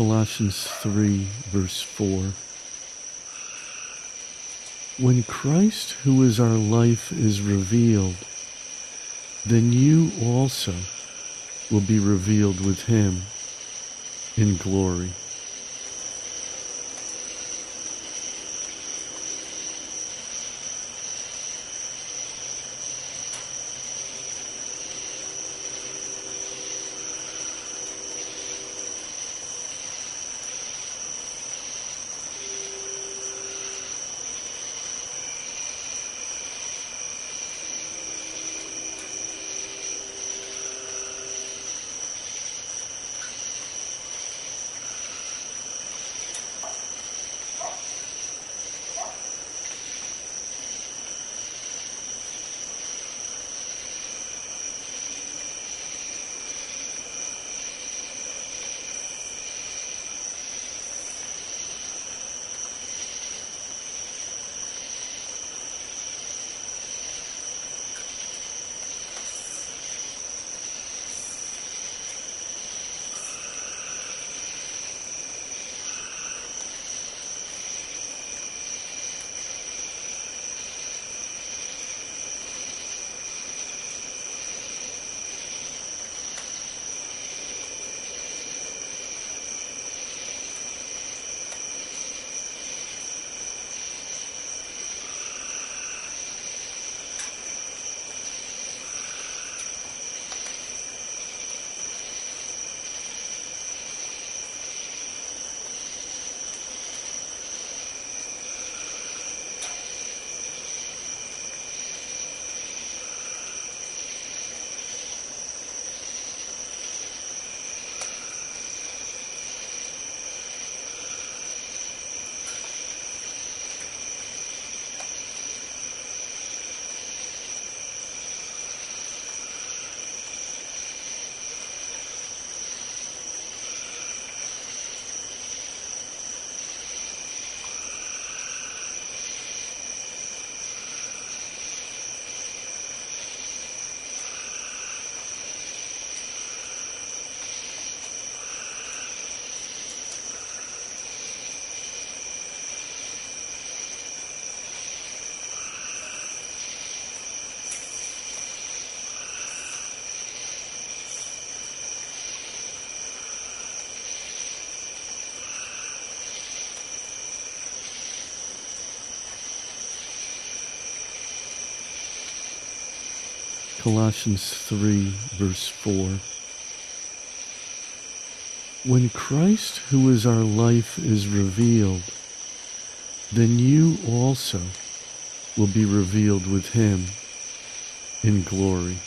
Colossians 3, verse 4. When Christ, who is our life, is revealed, then you also will be revealed with him in glory. Colossians 3, verse 4. When Christ, who is our life, is revealed, then you also will be revealed with him in glory.